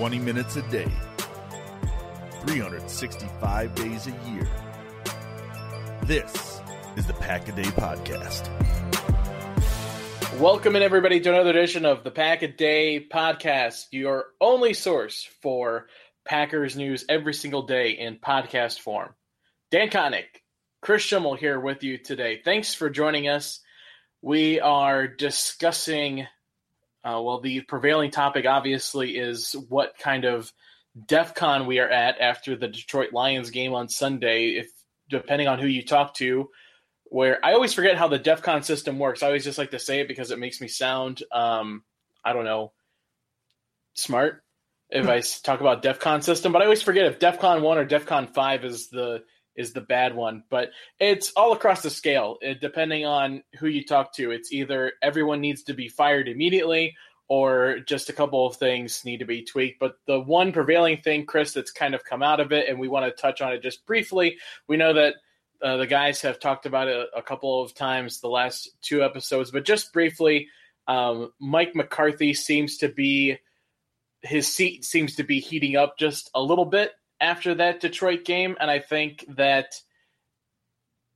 20 minutes a day, 365 days a year. This is the Pack a Day Podcast. Welcome in everybody to another edition of the Pack a Day Podcast, your only source for Packers news every single day in podcast form. Dan Koenig, Kris Schimmel here with you today. Thanks for joining us. We are discussing, uh, well, the prevailing topic obviously is what kind of DEF CON we are at after the Detroit Lions game on Sunday. If depending on who you talk to, where I always forget how the DEF CON system works. I always just like to say it because it makes me sound, um, I don't know, smart if I talk about DEF CON system. But I always forget if DEF CON one or DEF CON five is the is the bad one. But it's all across the scale, it, depending on who you talk to. It's either everyone needs to be fired immediately, or just a couple of things need to be tweaked. But the one prevailing thing, Kris, that's kind of come out of it, and we want to touch on it just briefly. We know that. Uh, the guys have talked about it a couple of times the last two episodes, but just briefly, um, Mike McCarthy seems to be his seat seems to be heating up just a little bit after that Detroit game. And I think that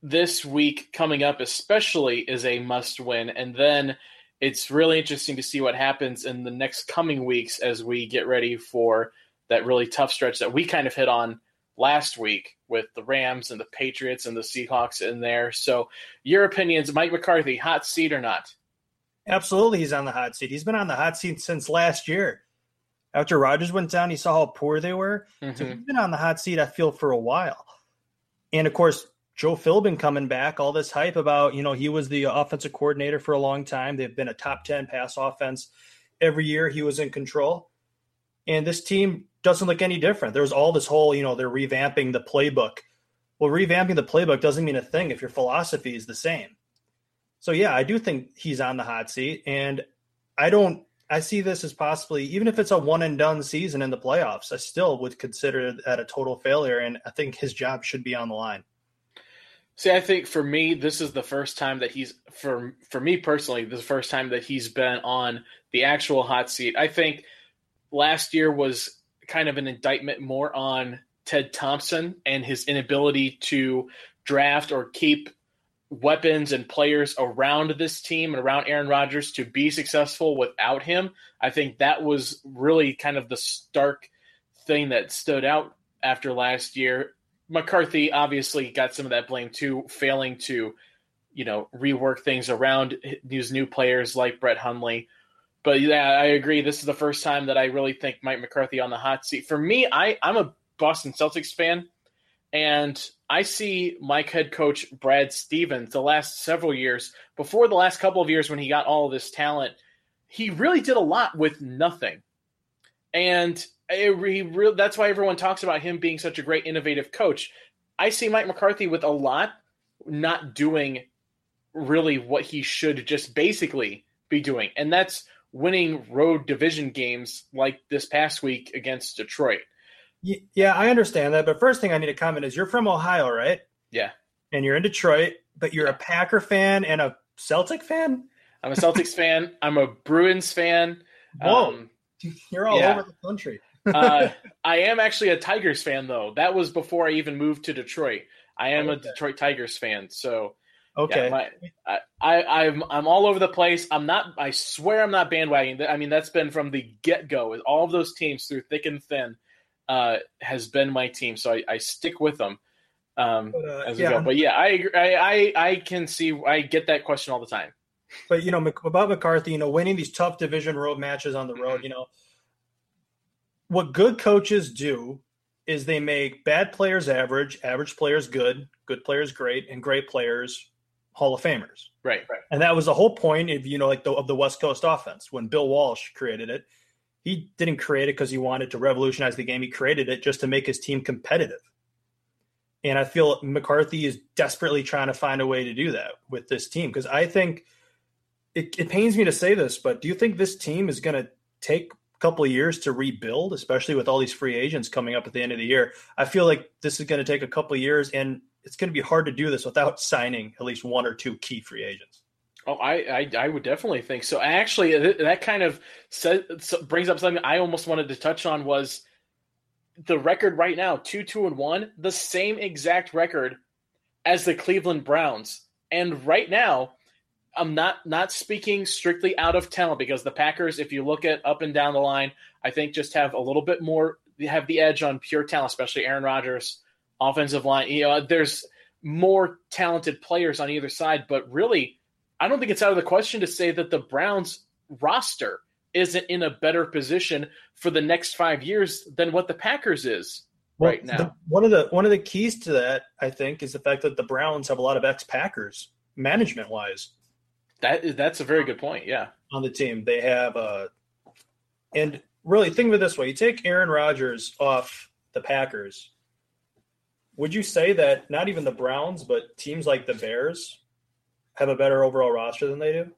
this week coming up, especially, is a must win. And then it's really interesting to see what happens in the next coming weeks as we get ready for that really tough stretch that we kind of hit on last week with the Rams and the Patriots and the Seahawks in there. So, your opinions, Mike McCarthy, hot seat or not? Absolutely, he's on the hot seat. He's been on the hot seat since last year after Rodgers went down, he saw how poor they were. Mm-hmm. So he's been on the hot seat, I feel, for a while. And of course, Joe Philbin coming back, all this hype about, you know, he was the offensive coordinator for a long time. They've been a top 10 pass offense every year. He was in control. And this team doesn't look any different. There's all this whole, you know, they're revamping the playbook. Well, revamping the playbook doesn't mean a thing if your philosophy is the same. So, yeah, I do think he's on the hot seat. And I don't I see this as possibly, even if it's a one and done season in the playoffs, I still would consider that a total failure. And I think his job should be on the line. See, I think for me, this is the first time that he's for for me personally, the first time that he's been on the actual hot seat. I think last year was kind of an indictment more on Ted Thompson and his inability to draft or keep weapons and players around this team and around Aaron Rodgers to be successful without him. I think that was really kind of the stark thing that stood out after last year. McCarthy obviously got some of that blame too, failing to, you know, rework things around these new players like Brett Hundley. But yeah, I agree. This is the first time that I really think Mike McCarthy on the hot seat. For me, I, I'm a Boston Celtics fan. And I see Mike head coach Brad Stevens the last several years, before the last couple of years when he got all of this talent, he really did a lot with nothing. And it, he really, that's why everyone talks about him being such a great innovative coach. I see Mike McCarthy with a lot not doing really what he should just basically be doing. And that's winning road division games like this past week against Detroit. Yeah, I understand that. But first thing I need to comment is you're from Ohio, right? Yeah. And you're in Detroit, but you're a Packer fan and a Celtic fan? I'm a Celtics fan. I'm a Bruins fan. Whoa. Um, you're all yeah. over the country. uh, I am actually a Tigers fan, though. That was before I even moved to Detroit. I am okay. a Detroit Tigers fan. So, okay, yeah, my, I, I, I'm I'm all over the place. I'm not. I swear I'm not bandwagoning. I mean, that's been from the get go. With all of those teams through thick and thin, uh, has been my team, so I, I stick with them um, but, uh, as we yeah, go. But yeah, I, I I can see I get that question all the time. But you know about McCarthy, you know, winning these tough division road matches on the road, mm-hmm. you know, what good coaches do is they make bad players average, average players good, good players great, and great players Hall of Famers. Right, right. And that was the whole point of you know like the, of the West Coast offense when Bill Walsh created it he didn't create it because he wanted to revolutionize the game. He created it just to make his team competitive. And I feel McCarthy is desperately trying to find a way to do that with this team because I think it, it, pains me to say this, but do you think this team is going to take a couple of years to rebuild, especially with all these free agents coming up at the end of the year? I feel like this is going to take a couple of years, and it's going to be hard to do this without signing at least one or two key free agents. Oh, I, I, I would definitely think so. Actually, uh, that kind of brings up something I almost wanted to touch on was the record right now, two, two, and one, the same exact record as the Cleveland Browns. And right now, I'm not not speaking strictly out of talent because the Packers, if you look at up and down the line, I think just have a little bit more have the edge on pure talent, especially Aaron Rodgers, offensive line. You know, there's more talented players on either side, but really, I don't think it's out of the question to say that the Browns roster isn't in a better position for the next five years than what the Packers is well, right now. The, one of the one of the keys to that, I think, is the fact that the Browns have a lot of ex Packers management wise. That that's a very good point. Yeah, on the team they have uh, and really think of it this way: you take Aaron Rodgers off the Packers. Would you say that not even the Browns, but teams like the Bears have a better overall roster than they do?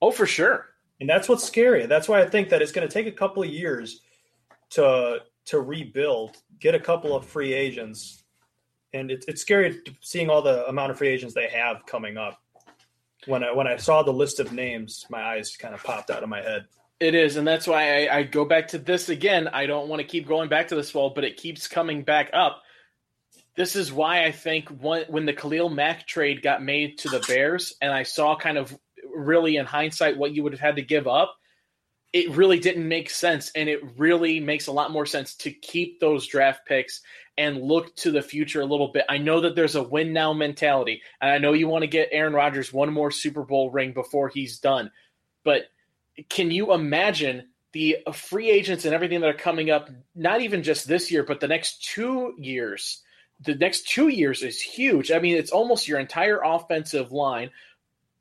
Oh, for sure. And that's what's scary. That's why I think that it's going to take a couple of years to to rebuild, get a couple of free agents, and it's it's scary seeing all the amount of free agents they have coming up when I when I saw the list of names, my eyes kind of popped out of my head. It is, and that's why I, I go back to this again. I don't want to keep going back to this well, but it keeps coming back up. This is why I think when, the Khalil Mack trade got made to the Bears, and I saw kind of really in hindsight what you would have had to give up, it really didn't make sense. And it really makes a lot more sense to keep those draft picks and look to the future a little bit. I know that there's a win now mentality, and I know you want to get Aaron Rodgers one more Super Bowl ring before he's done. But can you imagine the free agents and everything that are coming up, not even just this year, but the next two years? The next two years is huge. I mean, it's almost your entire offensive line.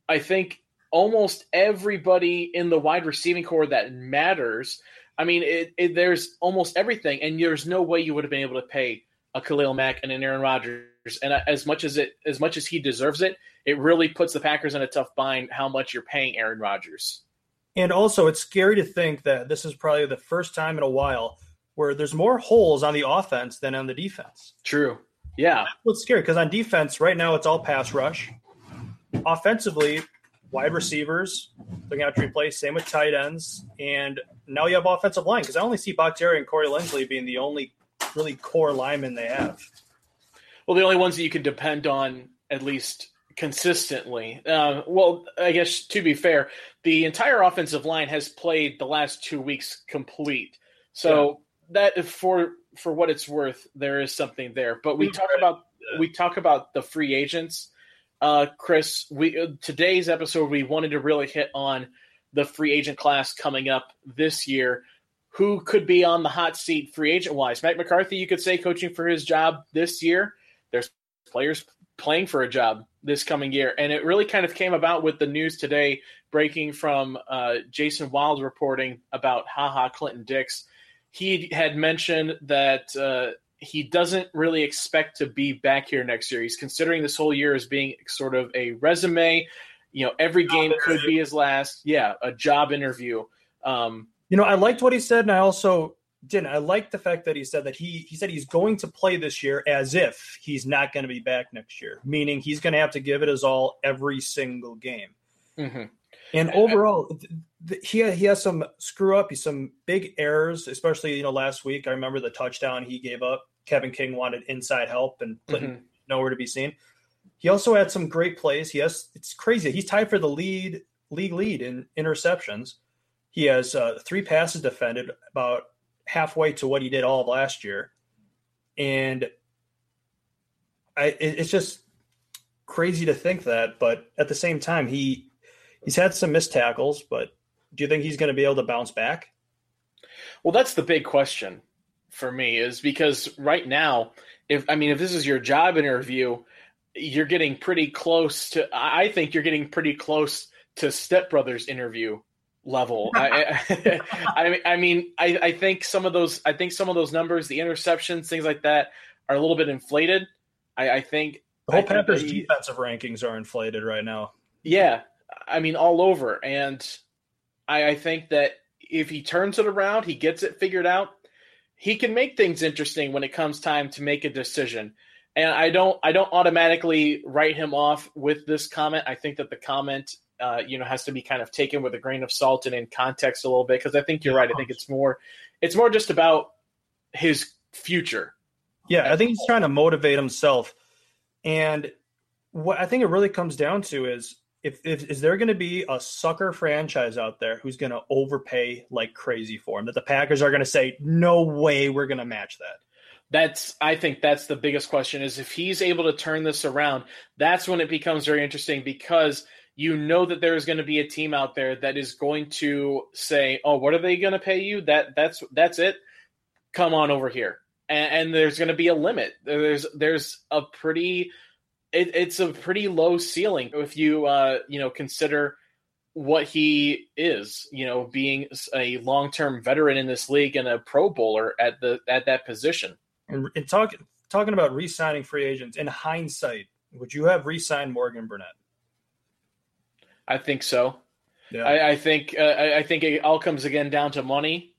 I think almost everybody in the wide receiving corps that matters I mean, it, it, there's almost everything, and there's no way you would have been able to pay a Khalil Mack and an Aaron Rodgers. And uh, as much as it, as much as he deserves it, it really puts the Packers in a tough bind. How much you're paying Aaron Rodgers. And also, it's scary to think that this is probably the first time in a while where there's more holes on the offense than on the defense. True. Yeah. That's what's scary because on defense, right now, it's all pass rush. Offensively, wide receivers, looking out to replace. Same with tight ends, and now you have offensive line because I only see Bakhtiari and Corey Linsley being the only really core linemen they have. Well, the only ones that you can depend on at least consistently. Uh, well, I guess to be fair, the entire offensive line has played the last two weeks complete. So. That for for what it's worth, there is something there. But we talk about we talk about the free agents uh, Kris, we uh, today's episode we wanted to really hit on the free agent class coming up this year. Who could be on the hot seat free agent wise? Mike McCarthy, you could say, coaching for his job this year. There's players playing for a job this coming year. And it really kind of came about with the news today breaking from uh, Jason Wilde reporting about Ha Ha Clinton Dix. He had mentioned that uh, he doesn't really expect to be back here next year. He's considering this whole year as being sort of a resume. You know, every game could be his last. Yeah, a job interview. Um, you know, I liked what he said, and I also didn't. I liked the fact that he said that he he said he's going to play this year as if he's not going to be back next year, meaning he's going to have to give it his all every single game. Mm-hmm. And overall, he he has some screw up, he's some big errors, especially you know last week. I remember the touchdown he gave up. Kevin King wanted inside help and Clinton mm-hmm. nowhere to be seen. He also had some great plays. He has it's crazy. He's tied for the lead league lead in interceptions. He has uh, three passes defended, about halfway to what he did all of last year, and I, it, it's just crazy to think that. But at the same time, he he's had some missed tackles. But do you think he's going to be able to bounce back? Well, that's the big question for me is because right now, if I mean, if this is your job interview, you're getting pretty close to. I think you're getting pretty close to Step Brothers interview level. I, I, I, mean, I, I think some of those, I think some of those numbers, the interceptions, things like that, are a little bit inflated. I, I think the whole Panthers defensive rankings are inflated right now. Yeah, I mean, all over, and I, I think that if he turns it around, he gets it figured out he can make things interesting when it comes time to make a decision. and I don't I don't automatically write him off with this comment. I think that the comment uh, you know has to be kind of taken with a grain of salt and in context a little bit because I think you're right. I think it's more it's more just about his future. Yeah, I think he's trying to motivate himself, and what I think it really comes down to is if, if is there going to be a sucker franchise out there who's going to overpay like crazy for him that the Packers are going to say no way we're going to match that that's i think that's the biggest question is if he's able to turn this around that's when it becomes very interesting because you know that there is going to be a team out there that is going to say oh what are they going to pay you? That that's that's it. Come on over here. And, and there's going to be a limit. There's there's a pretty it, it's a pretty low ceiling if you uh you know consider what he is, you know, being a long-term veteran in this league and a Pro Bowler at the at that position. And, and talk, talking about re-signing free agents, in hindsight, would you have re-signed Morgan Burnett? I think so. Yeah. I, I think uh, I, I, think it all comes again down to money.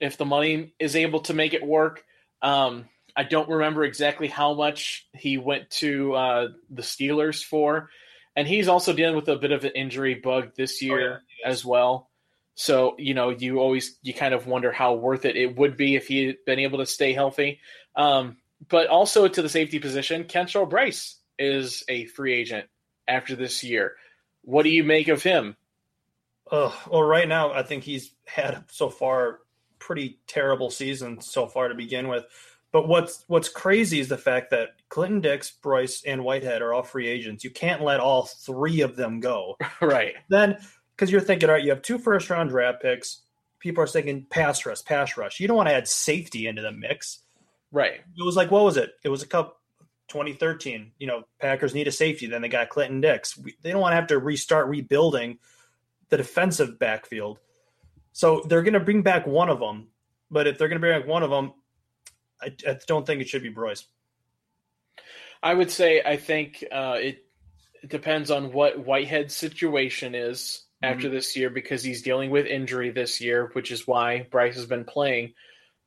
If the money is able to make it work, um, I don't remember exactly how much he went to uh, the Steelers for, and he's also dealing with a bit of an injury bug this year oh, yeah. as well. So you know, you always you kind of wonder how worth it it would be if he had been able to stay healthy. Um, but also to the safety position, Kentrell Brice is a free agent after this year. What do you make of him? Uh, well, right now, I think he's had so far pretty terrible season so far to begin with. But what's what's crazy is the fact that Clinton Dix, Brice, and Whitehead are all free agents. You can't let all three of them go. right. Then because you're thinking, all right, you have two first round draft picks. People are thinking pass rush, pass rush. You don't want to add safety into the mix. Right. It was like, what was it? It was a cup 2013. You know, Packers need a safety. Then they got Clinton Dix. We, they don't want to have to restart rebuilding the defensive backfield. So they're going to bring back one of them. But if they're going to bring back one of them, I, I, don't think it should be Brice. I would say I think uh, it, it depends on what Whitehead's situation is after mm-hmm. this year because he's dealing with injury this year, which is why Brice has been playing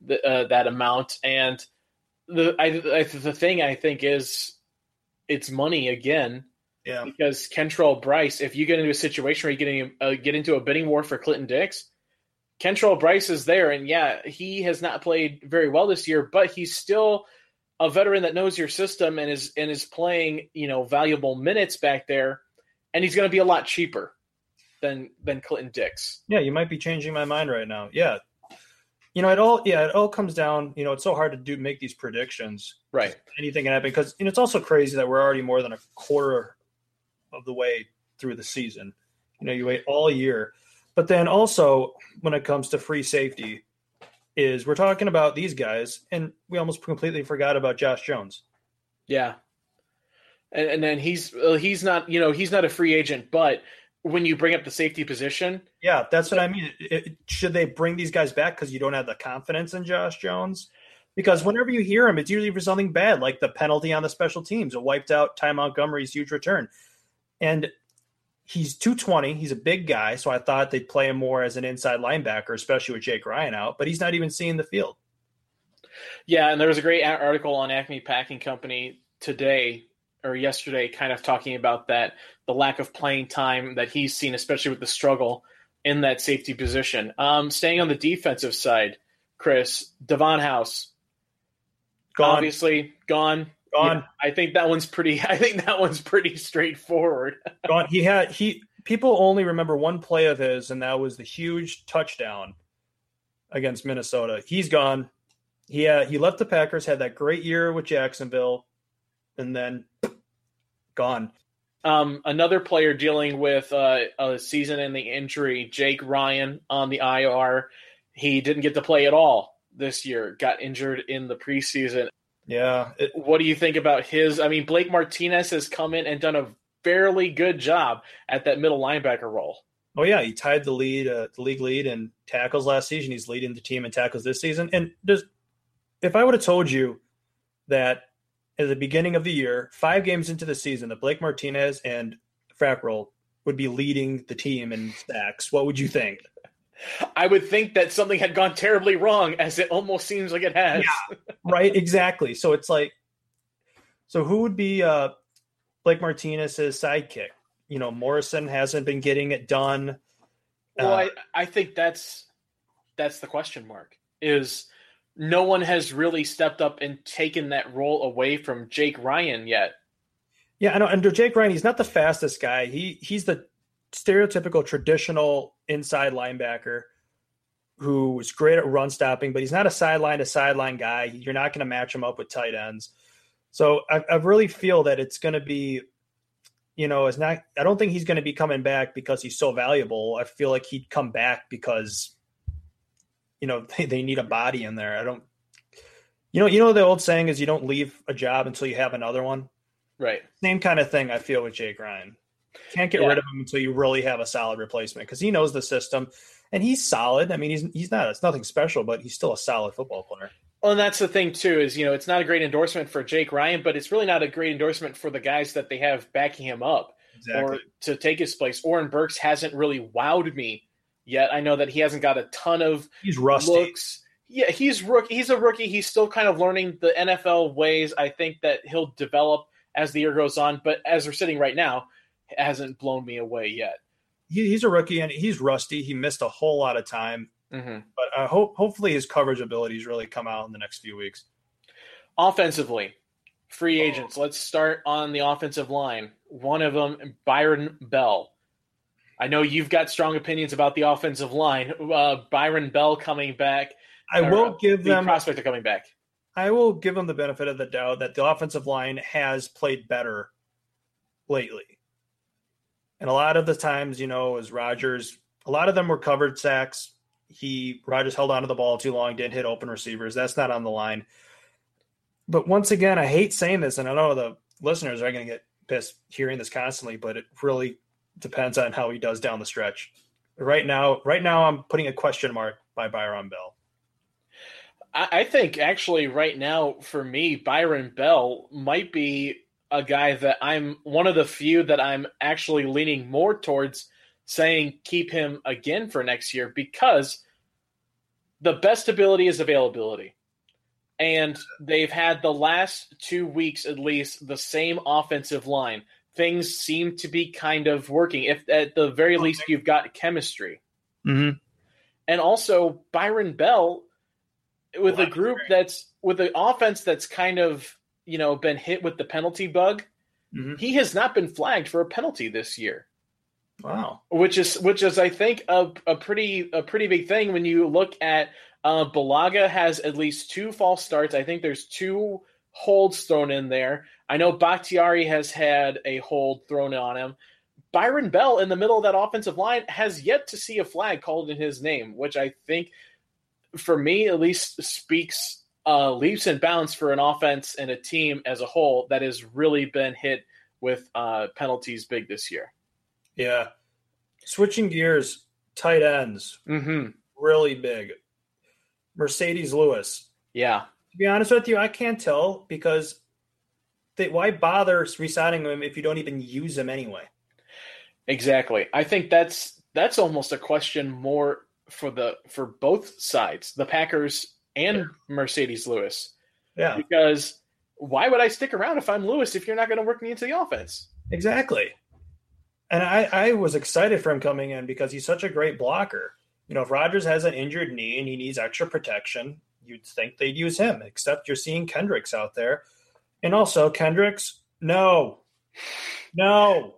the, uh, that amount. And the I, I, the thing I think is it's money again. Yeah. Because Kentrell Brice, if you get into a situation where you get, uh, get into a bidding war for Clinton Dix, Kentrell Brice is there, and yeah, he has not played very well this year, but he's still a veteran that knows your system and is and is playing you know valuable minutes back there, and he's going to be a lot cheaper than than Clinton Dix. Yeah, you might be changing my mind right now. Yeah, you know, it all yeah, it all comes down. You know, it's so hard to do make these predictions. Right. Anything can happen because you know, it's also crazy that we're already more than a quarter of the way through the season. You know, you wait all year, but then also when it comes to free safety, is we're talking about these guys, and we almost completely forgot about Josh Jones. Yeah. And, and then he's he's not you know he's not a free agent, but when you bring up the safety position. Yeah, that's what I mean. It, should they bring these guys back because you don't have the confidence in Josh Jones? Because whenever you hear him, it's usually for something bad, like the penalty on the special teams, a wiped out Ty Montgomery's huge return. And he's 220. He's a big guy, so I thought they'd play him more as an inside linebacker, especially with Jake Ryan out, but he's not even seeing the field. Yeah, and there was a great article on Acme Packing Company today or yesterday kind of talking about that the lack of playing time that he's seen, especially with the struggle in that safety position. Um, staying on the defensive side, Kris Davon House, gone. obviously gone. Gone. Yeah, I think that one's pretty. I think that one's pretty straightforward. gone. He had he. People only remember one play of his, and that was the huge touchdown against Minnesota. He's gone. He had, he left the Packers, had that great year with Jacksonville, and then gone. Um, another player dealing with uh, a season-ending injury, Jake Ryan on the IR. He didn't get to play at all this year. Got injured in the preseason. Yeah. It, what do you think about his? I mean, Blake Martinez has come in and done a fairly good job at that middle linebacker role. Oh yeah, he tied the lead, uh, the league lead in tackles last season. He's leading the team in tackles this season. And just if I would have told you that at the beginning of the year, five games into the season, that Blake Martinez and Fackrell would be leading the team in sacks, what would you think? I would think that something had gone terribly wrong, as it almost seems like it has. Yeah, right, exactly. So it's like So who would be uh, Blake Martinez's sidekick? You know, Morrison hasn't been getting it done. Well, Uh, I, I think that's that's the question mark. Is no one has really stepped up and taken that role away from Jake Ryan yet. Yeah, I know. Under Jake Ryan, he's not the fastest guy. He he's the stereotypical traditional inside linebacker who is great at run stopping, but he's not a sideline to sideline guy. You're not going to match him up with tight ends. So I, I really feel that it's going to be, you know, it's not. I don't think he's going to be coming back because he's so valuable. I feel like he'd come back because, you know, they, they need a body in there. I don't. You know, you know the old saying is you don't leave a job until you have another one Right. same kind of thing I feel with Jake Ryan. Can't get Yeah. rid of him until you really have a solid replacement because he knows the system and he's solid. I mean, he's he's not it's nothing special, but he's still a solid football player. Well, and that's the thing too is you know it's not a great endorsement for Jake Ryan, but it's really not a great endorsement for the guys that they have backing him up or to take his place. Oren Burks hasn't really wowed me yet. I know that he hasn't got a ton of he's rusty. looks. Yeah, he's rookie. He's a rookie. He's still kind of learning the NFL ways. I think that he'll develop as the year goes on. But as we're sitting right now, hasn't blown me away yet. He, he's a rookie and he's rusty. He missed a whole lot of time, Mm-hmm. but I hope hopefully his coverage abilities really come out in the next few weeks. Offensively, free agents. Let's start on the offensive line. One of them, Byron Bell. I know you've got strong opinions about the offensive line. Uh, Byron Bell coming back. I or, will give the them prospect of coming back. I will give them the benefit of the doubt that the offensive line has played better lately. And a lot of the times, you know, as Rodgers, a lot of them were covered sacks. He Rodgers held onto the ball too long, didn't hit open receivers. That's not on the line. But once again, I hate saying this, and I know the listeners are going to get pissed hearing this constantly, but it really depends on how he does down the stretch. Right now, right now, I'm putting a question mark by Byron Bell. I, I think actually right now for me, Byron Bell might be a guy that I'm one of the few that I'm actually leaning more towards saying keep him again for next year because the best ability is availability. And they've had the last two weeks at least the same offensive line. Things seem to be kind of working. If at the very least you've got chemistry. Mm-hmm. And also Byron Bell with Well, a group that's with an offense that's kind of you know been hit with the penalty bug. Mhm. He has not been flagged for a penalty this year, Wow. which is which is I think a, a pretty a pretty big thing when you look at uh, Bulaga has at least two false starts. I think there's two holds thrown in there. I know Bakhtiari has had a hold thrown on him. Byron Bell in the middle of that offensive line has yet to see a flag called in his name, which I think, for me at least, speaks uh, leaps and bounds for an offense and a team as a whole that has really been hit with uh, penalties big this year. Yeah. Switching gears, tight ends, Mm-hmm. really big. Marcedes Lewis. Yeah. To be honest with you, I can't tell because they, why bother resigning him if you don't even use him anyway? Exactly. I think that's that's almost a question more for the for both sides, the Packers and Marcedes Lewis. Yeah, Because why would I stick around if I'm Lewis if you're not going to work me into the offense? exactly. And I, I was excited for him coming in because he's such a great blocker. You know, if Rodgers has an injured knee and he needs extra protection, you'd think they'd use him, except you're seeing Kendricks out there. And also, Kendricks, no, no.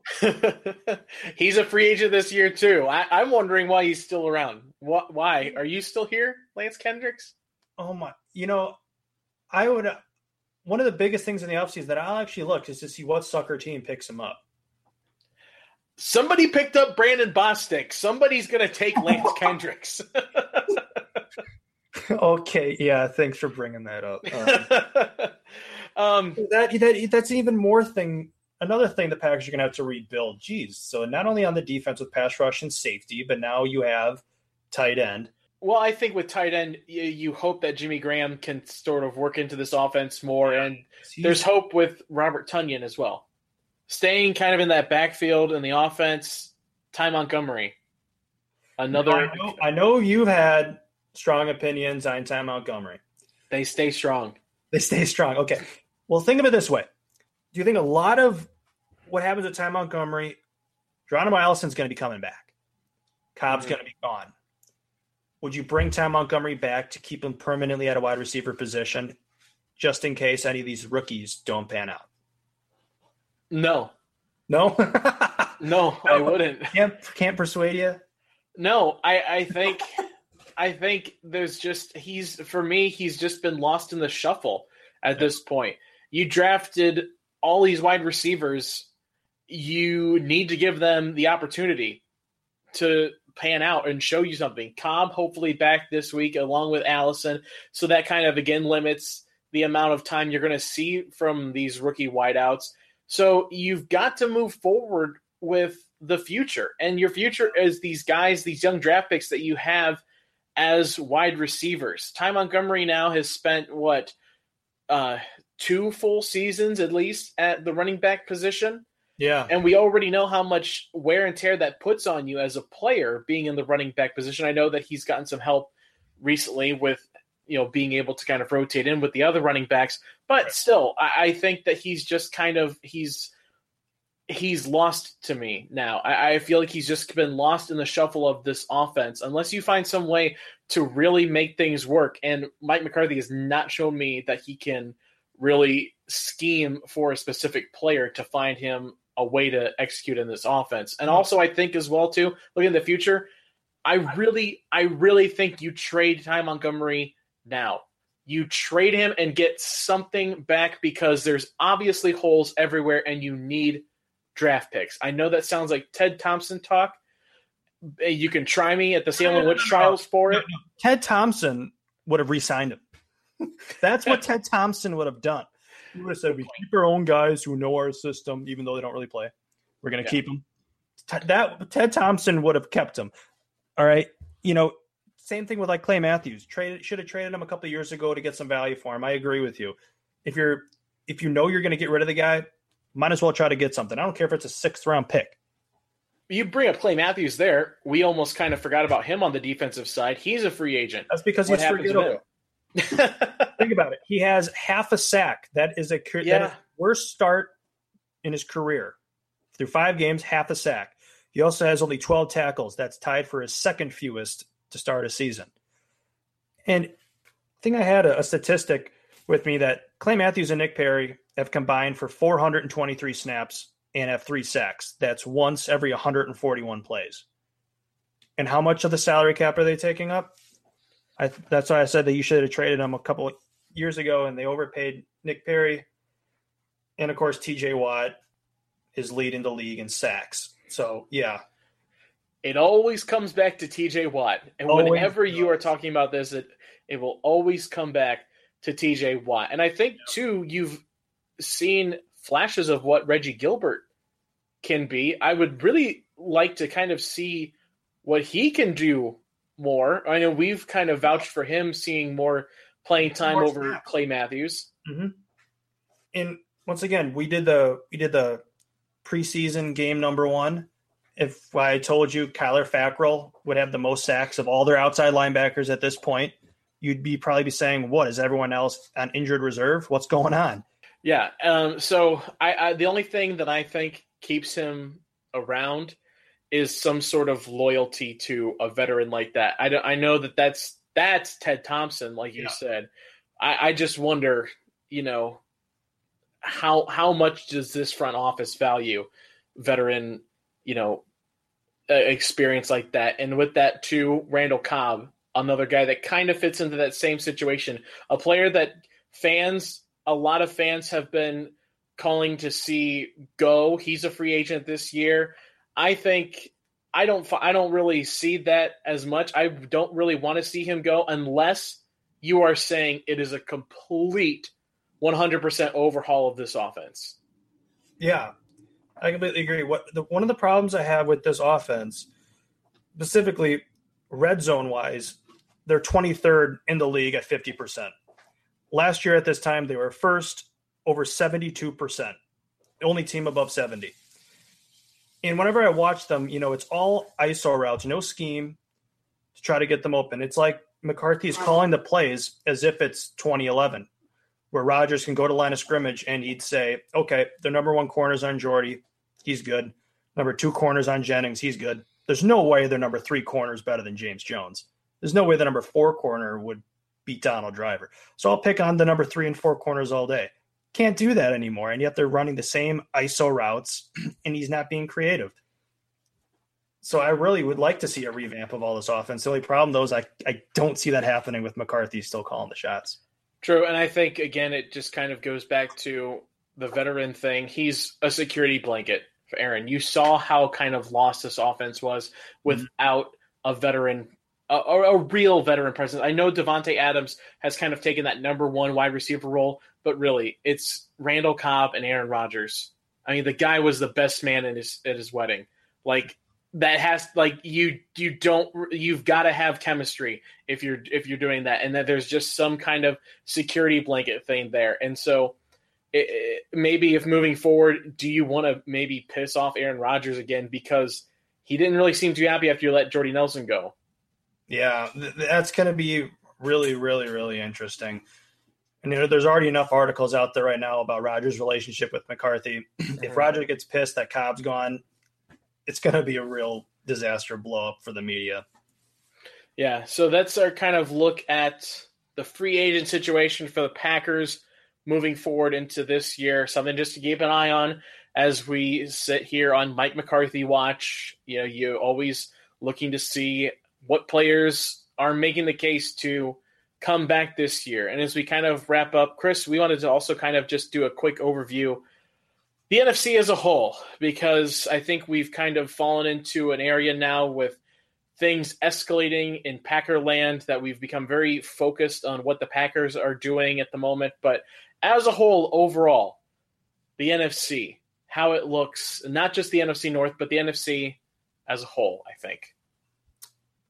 he's a free agent this year too. I, I'm wondering why he's still around. What? Why are you still here, Lance Kendricks? Oh my! You know, I would. One of the biggest things in the offseason that I'll actually look is to see what sucker team picks him up. Somebody picked up Brandon Bostick. Somebody's going to take Lance Kendricks. okay, yeah. Thanks for bringing that up. Uh, um, that that that's even more thing. Another thing the Packers are going to have to rebuild. Geez, So not only on the defense with pass rush and safety, but now you have tight end. Well, I think with tight end, you, you hope that Jimmy Graham can sort of work into this offense more, and there's hope with Robert Tonyan as well. Staying kind of in that backfield in the offense, Ty Montgomery. Another, I know, I know you've had strong opinions on Ty Montgomery. they stay strong. They stay strong. Okay. Well, think of it this way: do you think a lot of what happens at Ty Montgomery, Geronimo Allison's going to be coming back? Cobb's Mhm. going to be gone. Would you bring Ty Montgomery back to keep him permanently at a wide receiver position, just in case any of these rookies don't pan out? No, No, no, I wouldn't. can't can't persuade you. No, I, I think I think there's just he's for me he's just been lost in the shuffle at this point. You drafted all these wide receivers. You need to give them the opportunity to pan out and show you something. Cobb hopefully back this week along with Allison, so that kind of again limits the amount of time you're going to see from these rookie wideouts. So you've got to move forward with the future. And your future is these guys, these young draft picks that you have as wide receivers. Ty Montgomery now has spent what uh two full seasons at least at the running back position. Yeah, And we already know how much wear and tear that puts on you as a player being in the running back position. I know that he's gotten some help recently with you know being able to kind of rotate in with the other running backs, but Right. still, I, I think that he's just kind of he's he's lost to me now. I, I feel like he's just been lost in the shuffle of this offense unless you find some way to really make things work. And Mike McCarthy has not shown me that he can really scheme for a specific player to find him a way to execute in this offense. And hmm. also I think as well too, looking in the future, I really I really think you trade Ty Montgomery now. You trade him and get something back because there's obviously holes everywhere and you need draft picks. I know that sounds like Ted Thompson talk. You can try me at the Salem Witch. Trials for it. Ted Thompson would have re-signed him. That's what Ted Thompson would have done. Have said, "We keep our own guys who know our system, even though they don't really play. We're going to Yeah. keep them." That Ted Thompson would have kept him. All right, you know, same thing with like Clay Matthews. Traded should have traded him a couple years ago to get some value for him. I agree with you. If you're if you know you're going to get rid of the guy, might as well try to get something. I don't care if it's a sixth round pick. You bring up Clay Matthews there. We almost kind of forgot about him on the defensive side. He's a free agent. That's because What he's forgettable. Think about it. He has half a sack. That is a that is Yeah. worst start in his career. Through five games, half a sack. He also has only 12 tackles. That's tied for his second fewest to start a season. And I think I had a, a statistic with me that Clay Matthews and Nick Perry have combined for 423 snaps and have three sacks. That's once every 141 plays. And how much of the salary cap are they taking up? I, that's why I said that you should have traded him a couple of years ago, and they overpaid Nick Perry. And of course, TJ Watt is leading the league in sacks. So, yeah. it always comes back to TJ Watt. And Always whenever you are talking about this, it, it will always come back to TJ Watt. And I think, too, you've seen flashes of what Reggie Gilbert can be. I would really like to kind of see what he can do more. I know we've kind of vouched for him seeing more playing time More over snaps. Clay Matthews. And once again, we did the we did the preseason game number one. If I told you Kyler Fackrell would have the most sacks of all their outside linebackers at this point, you'd be probably be saying, "What is everyone else on injured reserve? What's going on?" Yeah. Um, so I, I the only thing that I think keeps him around is some sort of loyalty to a veteran like that. I I know that that's that's Ted Thompson, like you Yeah. said. I, I just wonder, you know, how how much does this front office value veteran, you know, experience like that? And with that too, Randall Cobb, another guy that kind of fits into that same situation, a player that fans, a lot of fans have been calling to see go. He's a free agent this year. I think I don't I don't really see that as much. I don't really want to see him go unless you are saying it is a complete 100% overhaul of this offense. Yeah, I completely agree. What the, one of the problems I have with this offense, specifically red zone wise, they're 23rd in the league at 50%. Last year at this time, they were first over 72%, the only team above 70. And whenever I watch them, you know, it's all ISO routes, no scheme to try to get them open. It's like McCarthy's calling the plays as if it's 2011, where Rodgers can go to line of scrimmage and he'd say, okay, the number one corner's on Jordy. He's good. Number two corner's on Jennings. He's good. There's no way their number three corner is better than James Jones. There's no way the number four corner would beat Donald Driver. So I'll pick on the number three and four corners all day. Can't do that anymore. And yet they're running the same ISO routes and he's not being creative. So I really would like to see a revamp of all this offense. The only problem, though, is I, I don't see that happening with McCarthy still calling the shots. True. And I think, again, it just kind of goes back to the veteran thing. He's a security blanket for Aaron. You saw how kind of lost this offense was mm-hmm. without a veteran a, a, real veteran presence. I know Davante Adams has kind of taken that number one wide receiver role, but really, it's Randall Cobb and Aaron Rodgers. I mean, the guy was the best man in his at his wedding. Like that has like you you don't you've got to have chemistry if you're if you're doing that, and that there's just some kind of security blanket thing there, and so. It, it, maybe if moving forward, do you want to maybe piss off Aaron Rodgers again because he didn't really seem too happy after you let Jordy Nelson go? Yeah, th- that's going to be really, really, really interesting. And you know, there's already enough articles out there right now about Rodgers' relationship with McCarthy. if Roger gets pissed that Cobb's gone, it's going to be a real disaster blow up for the media. Yeah, so that's our kind of look at the free agent situation for the Packers moving forward into this year. Something just to keep an eye on as we sit here on Mike McCarthy watch. You know, you always looking to see what players are making the case to come back this year. And as we kind of wrap up, Kris, we wanted to also kind of just do a quick overview the NFC as a whole because I think we've kind of fallen into an area now with things escalating in Packer land that we've become very focused on what the Packers are doing at the moment, but as a whole overall, the NFC, how it looks, not just the NFC North, but the NFC as a whole, I think.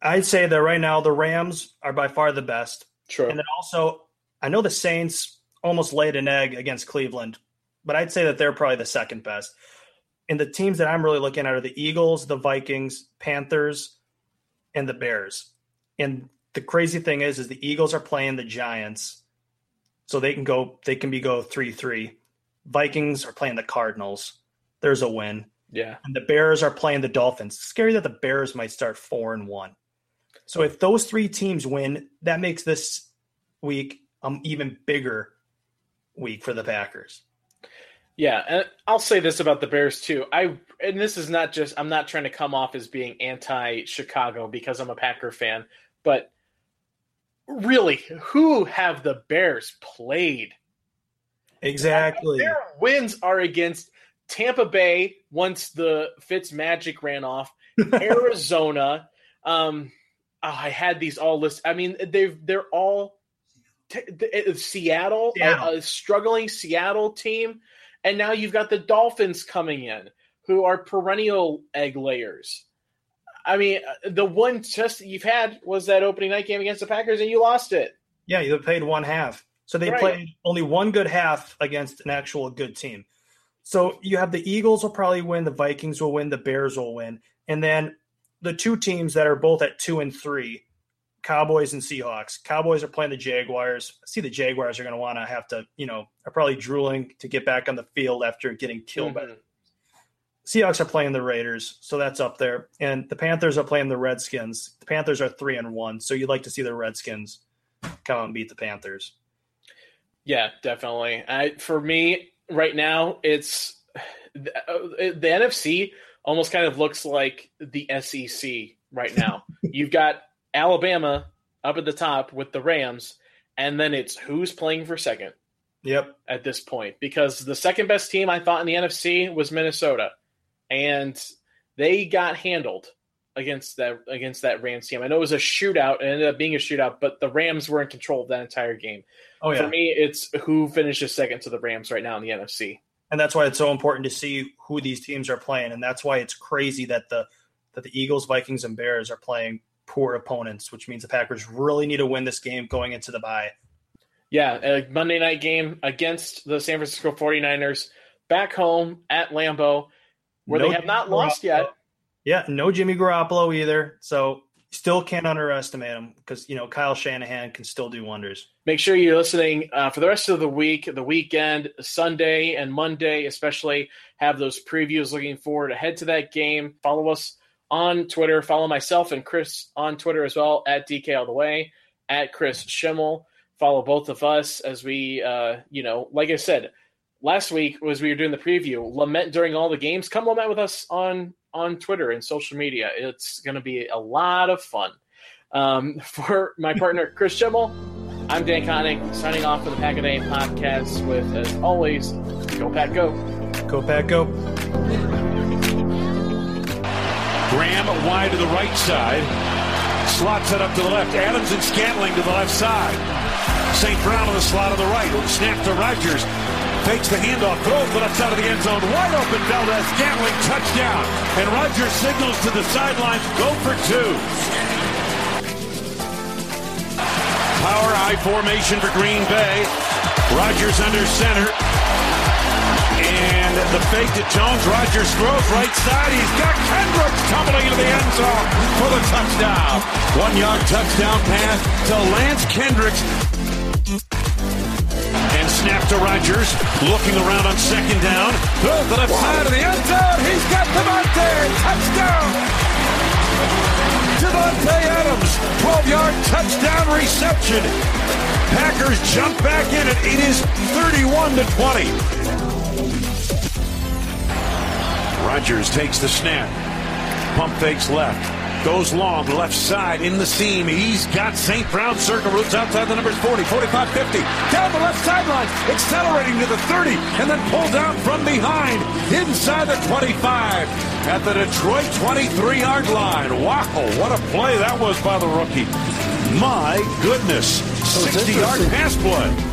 I'd say that right now the Rams are by far the best. True. And then also, I know the Saints almost laid an egg against Cleveland, but I'd say that they're probably the second best. And the teams that I'm really looking at are the Eagles, the Vikings, Panthers, and the Bears. And the crazy thing is, is the Eagles are playing the Giants, so they can go, they can be go three three. Vikings are playing the Cardinals. There's a win. Yeah. And the Bears are playing the Dolphins. It's scary that the Bears might start four and one. So if those three teams win, that makes this week um even bigger week for the Packers. Yeah, and I'll say this about the Bears too. I and this is not just I'm not trying to come off as being anti Chicago because I'm a Packer fan, but really, who have the Bears played? Exactly. Their wins are against Tampa Bay once the Fitz magic ran off, Arizona, um oh, I had these all listed. I mean, they've they're all t- t- Seattle, Seattle. A, a struggling Seattle team, and now you've got the Dolphins coming in, who are perennial egg layers. I mean, uh, the one test that you've had was that opening night game against the Packers, and you lost it. Yeah, you played one half. So they Right. played only one good half against an actual good team. So you have the Eagles will probably win, the Vikings will win, the Bears will win. And then the two teams that are both at two and three, Cowboys and Seahawks. Cowboys are playing the Jaguars. I see the Jaguars are going to want to have to, you know, are probably drooling to get back on the field after getting killed by Mhm. Seahawks are playing the Raiders, so that's up there. And the Panthers are playing the Redskins. The Panthers are three and one, so you'd like to see the Redskins come out and beat the Panthers. Yeah, definitely. I, for me, right now, it's the, uh, the NFC almost kind of looks like the SEC right now. You've got Alabama up at the top with the Rams, and then it's who's playing for second Yep. at this point because the second best team I thought in the NFC was Minnesota, and they got handled against that against that Rams team. I know it was a shootout, and ended up being a shootout, but the Rams were in control of that entire game. Oh yeah. For me, it's who finishes second to the Rams right now in the NFC. And that's why it's so important to see who these teams are playing. And that's why it's crazy that the that the Eagles, Vikings, and Bears are playing poor opponents, which means the Packers really need to win this game going into the bye. Yeah, a Monday night game against the San Francisco 49ers back home at Lambeau, where No they have not Jimmy lost Garoppolo. yet. Yeah, no Jimmy Garoppolo either. So Still can't underestimate him because you know Kyle Shanahan can still do wonders. Make sure you're listening uh, for the rest of the week, the weekend, Sunday and Monday, especially. Have those previews. Looking forward ahead to that game. Follow us on Twitter. Follow myself and Kris on Twitter as well at DK All the Way at Kris Schimmel. Follow both of us as we, uh, you know, like I said last week was we were doing the preview. Lament during all the games. Come lament with us on on Twitter and social media. It's going to be a lot of fun. Um, for my partner Kris Schimmel, I'm Dan Connick signing off for the Pack a Day podcast. With as always, go Pack Go. Go Pack Go. Graham wide to the right side. Slots it up to the left. Adams and Scantling to the left side. St. Brown in the slot on the right. Snap to Rodgers. Fakes the handoff. Throws the left side of the end zone. Wide open. Valdez Scantling touchdown. And Rodgers signals to the sidelines. Go for two. Power I formation for Green Bay. Rodgers under center. And the fake to Jones. Rodgers throws right side. He's got Kendricks tumbling into the end zone for the touchdown. One yard touchdown pass to Lance Kendricks. And snap to Rodgers. Looking around on second down. Throws the left side of the end zone. He's got Davante. Touchdown. Davante Adams. 12 yard touchdown reception. Packers jump back in it. It is 31 to 20. Rodgers takes the snap. Pump fakes left. Goes long, left side in the seam. He's got St. Brown circle routes outside the numbers 40, 45, 50. Down the left sideline, accelerating to the 30, and then pulled down from behind inside the 25 at the Detroit 23 yard line. Wow, what a play that was by the rookie. My goodness. 60 yard pass play.